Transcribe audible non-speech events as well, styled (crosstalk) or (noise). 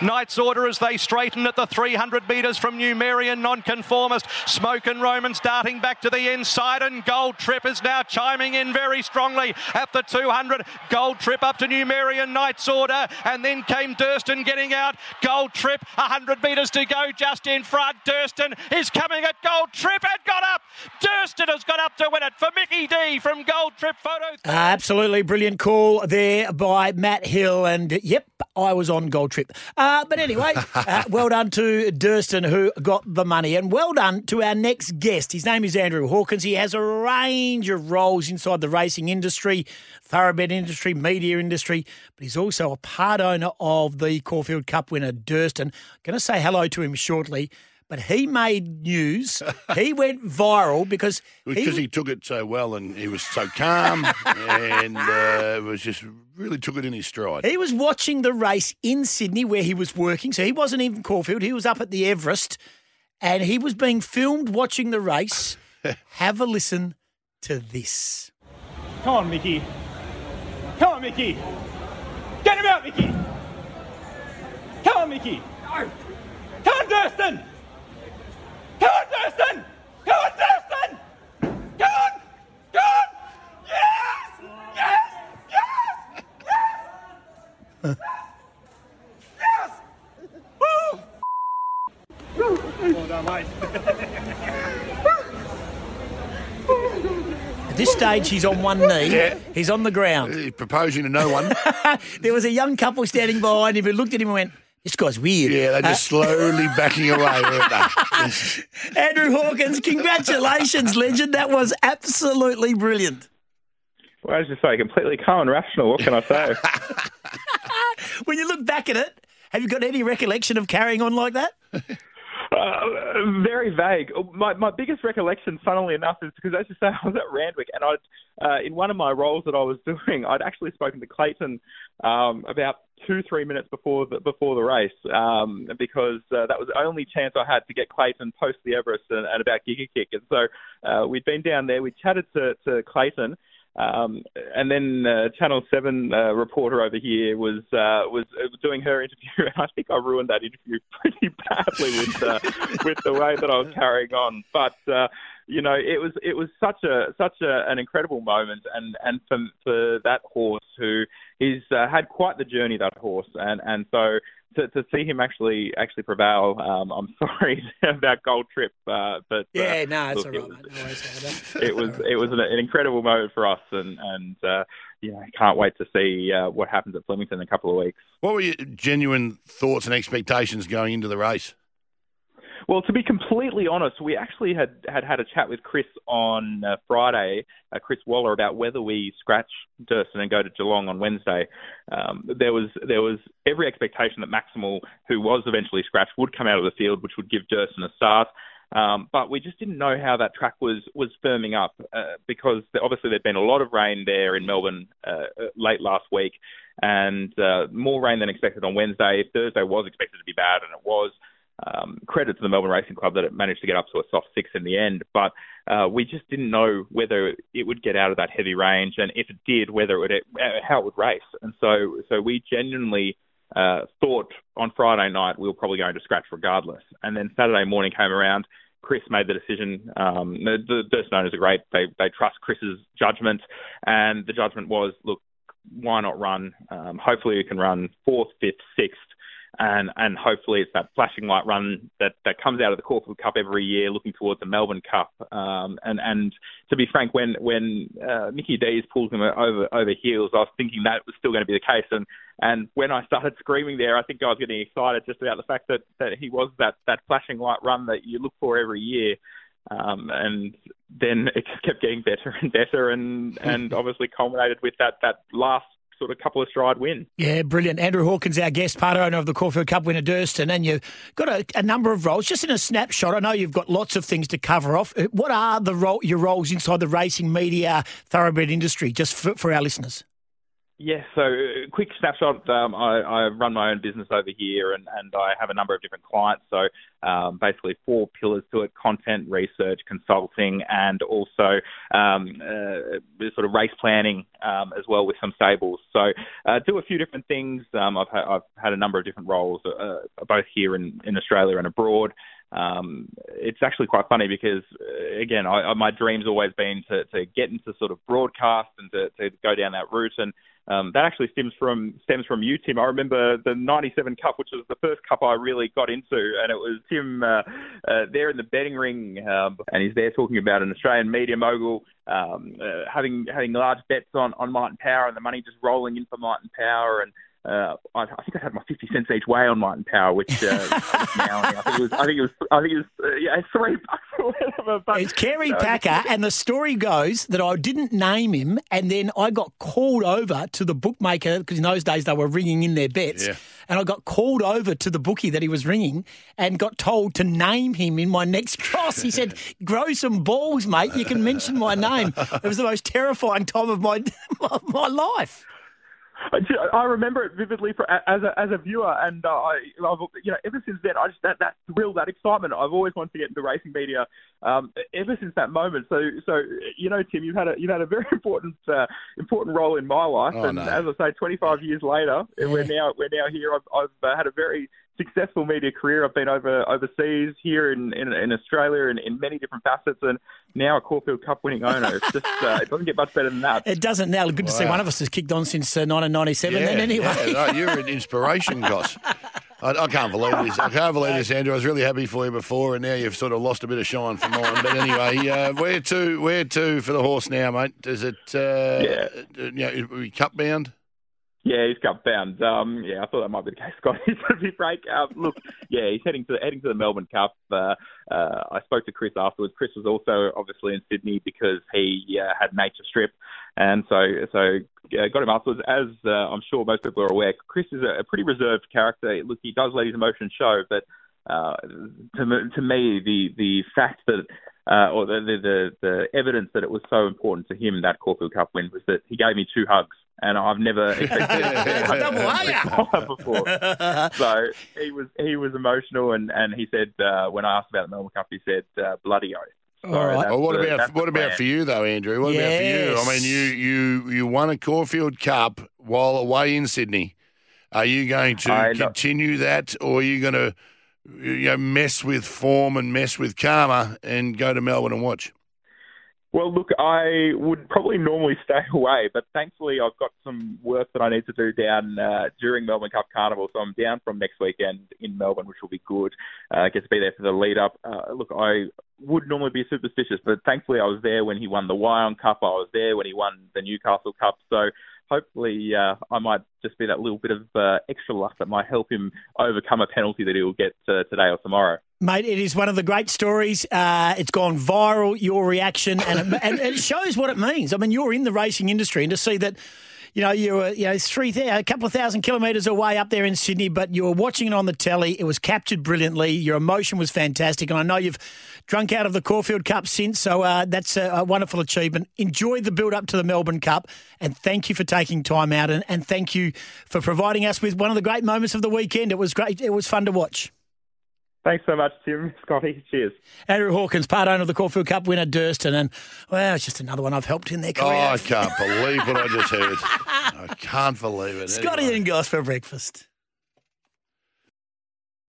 Knight's order as they straighten at the 300 metres from Numerian nonconformist. Smokin' Romans starting back to the inside, and Gold Trip is now chiming in very strongly at the 200. Gold Trip up to Numerian Knight's order, and then came Durston getting out. Gold Trip, 100 metres to go just in front. Durston is coming at Gold Trip and got up. Durston has got up to win it for Mickey D from Gold Trip Photos. Absolutely brilliant call there by Matt Hill. And yep, I was on Gold Trip. Uh, but anyway, (laughs) uh, well done to Durston who got the money. And well done to our next guest. His name is Andrew Hawkins. He has a range of roles inside the racing industry, thoroughbred industry, media industry, but he's also a part owner of the Caulfield Cup winner, Durston. Going to say hello to him shortly but he made news. (laughs) he went viral because because he, he, took it so well and he was so calm and uh, was just really took it in his stride. He was watching the race in Sydney where he was working, so he wasn't even Caulfield. He was up at the Everest, and he was being filmed watching the race. (laughs) Have a listen to this. Come on, Mickey. Come on, Mickey. Get him out, Mickey. Come on, Mickey. No. Come on, Durston. Come on, Durston! Come on, Durston! Come on! Come on! Yes! Yes! Yes! Yes! Yes! Woo! Well done, mate. At this stage, he's on one knee. Yeah. He's on the ground. He's proposing to no one. (laughs) there was a young couple standing behind him who looked at him and went, this guy's weird. Yeah, they're just uh, slowly (laughs) backing away, weren't they? (laughs) Andrew Hawkins, congratulations, legend. That was absolutely brilliant. Well, as you say, completely calm and rational. What can I say? (laughs) when you look back at it, have you got any recollection of carrying on like that? Uh, very vague. My my biggest recollection, funnily enough, is because as you say, (laughs) I was at Randwick, and I, uh, in one of my roles that I was (laughs) doing, I'd actually spoken to Clayton um, about two three minutes before the before the race, um, because uh, that was the only chance I had to get Clayton post the Everest and, and about Giga Kick, and so uh, we'd been down there. We chatted to to Clayton. Um, and then uh, Channel Seven uh, reporter over here was uh, was doing her interview, (laughs) and I think I ruined that interview (laughs) pretty badly with uh, with the way that I was carrying on. But uh, you know, it was it was such a such a, an incredible moment, and and for for that horse who he's uh, had quite the journey that horse, and and so to, to see him actually actually prevail. Um, I'm (laughs) sorry about Gold Trip, uh, but yeah, uh, no, it's look, all right. It was, (laughs) it was it was an, an, incredible moment for us, and and uh, you know, can't wait to see uh, what happens at Flemington in a couple of weeks. What were your genuine thoughts and expectations going into the race? Well, to be completely honest, we actually had had, had a chat with Chris on uh, Friday, uh, Chris Waller, about whether we scratch Durston and go to Geelong on Wednesday. Um, there was there was every expectation that Maximal, who was eventually scratched, would come out of the field, which would give Durston a start. Um, but we just didn't know how that track was was firming up uh, because obviously there'd been a lot of rain there in Melbourne uh, late last week, and uh, more rain than expected on Wednesday. Thursday was expected to be bad, and it was. Um, credit to the Melbourne Racing Club that it managed to get up to a soft six in the end, but uh, we just didn't know whether it would get out of that heavy range, and if it did, whether it would, how it would race. And so, so we genuinely uh, thought on Friday night we were probably going to scratch regardless. And then Saturday morning came around. Chris made the decision. Um, the, the owners are great. They they trust Chris's judgment, and the judgment was, look, why not run? Um, hopefully, we can run fourth, fifth, sixth, and and hopefully it's that flashing light run that, that comes out of the Caulfield Cup every year, looking towards the Melbourne Cup. Um, and and to be frank, when when uh, Mickey D's pulled him over over heels, I was thinking that was still going to be the case. And and when I started screaming there, I think I was getting excited just about the fact that that he was that that flashing light run that you look for every year. Um, and then it just kept getting better and better, and and (laughs) obviously culminated with that that last sort of couple of stride win. Yeah, brilliant. Andrew Hawkins, our guest, part owner of the Caulfield Cup winner Durston, and you've got a, a, number of roles. Just in a snapshot, I know you've got lots of things to cover off. What are the role, your roles inside the racing media thoroughbred industry, just for, for our listeners? Yes, so uh, quick snapshot. Um, I, I, run my own business over here, and, and I have a number of different clients. So um, basically, four pillars to it: content, research, consulting, and also um, uh, sort of race planning um, as well with some stables. So uh, do a few different things. Um, I've, ha- I've had a number of different roles, uh, both here in, in Australia and abroad. Um, it's actually quite funny because, uh, again, I, I, my dream's always been to, to get into sort of broadcast and to, to go down that route. And um, that actually stems from stems from you, Tim. I remember the '97 Cup, which was the first cup I really got into, and it was Tim uh, uh, there in the betting ring, um, and he's there talking about an Australian media mogul um, uh, having having large bets on on and Power, and the money just rolling in for and Power, and uh, I, I, think I had my 50 cents each way on Might and Power, which uh, now (laughs) I think it was, I think it was, I think it was, uh, yeah, three bucks or whatever. But, it's Kerry Packer, and the story goes that I didn't name him, and then I got called over to the bookmaker because in those days they were ringing in their bets, yeah. and I got called over to the bookie that he was ringing, and got told to name him in my next cross. He said, (laughs) "Grow some balls, mate. You can mention my name." It was the most terrifying time of my (laughs) my life. I remember it vividly for, as a as a viewer, and uh, I, I've, you know, ever since then, I just that that thrill, that excitement. I've always wanted to get into racing media. Um, ever since that moment, so so you know, Tim, you've had a you've had a very (laughs) important uh, important role in my life, oh, and no. as I say, 25 years later, yeah. we're now we're now here. I've, I've uh, had a very successful media career. I've been over overseas, here in in, in Australia, and in many different facets, and now a Caulfield Cup winning owner. It's just uh, it doesn't get much better than that. (laughs) It doesn't now. Good wow. to see one of us has kicked on since uh, 1997. Yeah, then anyway, yeah, no, (laughs) you're an inspiration, Goss. I, I, can't believe this. I can't believe this, Andrew. I was really happy for you before, and now you've sort of lost a bit of shine for mine. But anyway, uh, where to? Where to for the horse now, mate? Is it? Uh, yeah. You know, cup bound? Yeah, he's cup bound. Um, yeah, I thought that might be the case, (laughs) Scott. He's going to be break. Um, look, yeah, he's heading to heading to the Melbourne Cup. Uh, uh, I spoke to Chris afterwards. Chris was also obviously in Sydney because he uh, had Nature Strip, and so so uh, got him afterwards. As uh, I'm sure most people are aware, Chris is a, a pretty reserved character. Look, he does let his emotions show, but uh, to to me, the the fact that uh, or the, the the evidence that it was so important to him that Caulfield Cup win was that he gave me two hugs and I've never (laughs) expected it (laughs) (laughs) before. So he was he was emotional, and, and he said uh, when I asked about the Melbourne Cup, he said uh, bloody oath. All right. Well, what the, about what about for you though, Andrew? What yes. about for you? I mean, you you you won a Caulfield Cup while away in Sydney. Are you going to I continue know. that, or are you going to you know, mess with form and mess with karma and go to Melbourne and watch? Well, look, I would probably normally (laughs) stay away, but thankfully I've got some work that I need to do down uh, during Melbourne Cup Carnival, so I'm down from next weekend in Melbourne, which will be good. Uh, get to be there for the lead up. Uh, look, I would normally be superstitious, but thankfully I was there when he won the Wyong Cup. I was there when he won the Newcastle Cup, so hopefully uh, I might just be that little bit of uh, extra luck that might help him overcome a penalty that he'll get uh, today or tomorrow. Mate, it is one of the great stories. Uh, it's gone viral, your reaction, and it, and it shows what it means. I mean, you're in the racing industry, and to see that you know, you were, you know, three, a couple of thousand kilometres away up there in Sydney, but you were watching it on the telly. It was captured brilliantly. Your emotion was fantastic. And I know you've drunk out of the Caulfield Cup since, so uh, that's a, a, wonderful achievement. Enjoy the build up to the Melbourne Cup, and thank you for taking time out, and, and thank you for providing us with one of the great moments of the weekend. It was great. It was fun to watch. Thanks so much, Tim. (laughs) Scotty, cheers. Andrew Hawkins, part owner of the Caulfield Cup winner, Durston. And, well, it's just another one I've helped in their career. Oh, I can't believe what I just heard. (laughs) I can't believe it. Scotty anyway. and Goss for breakfast.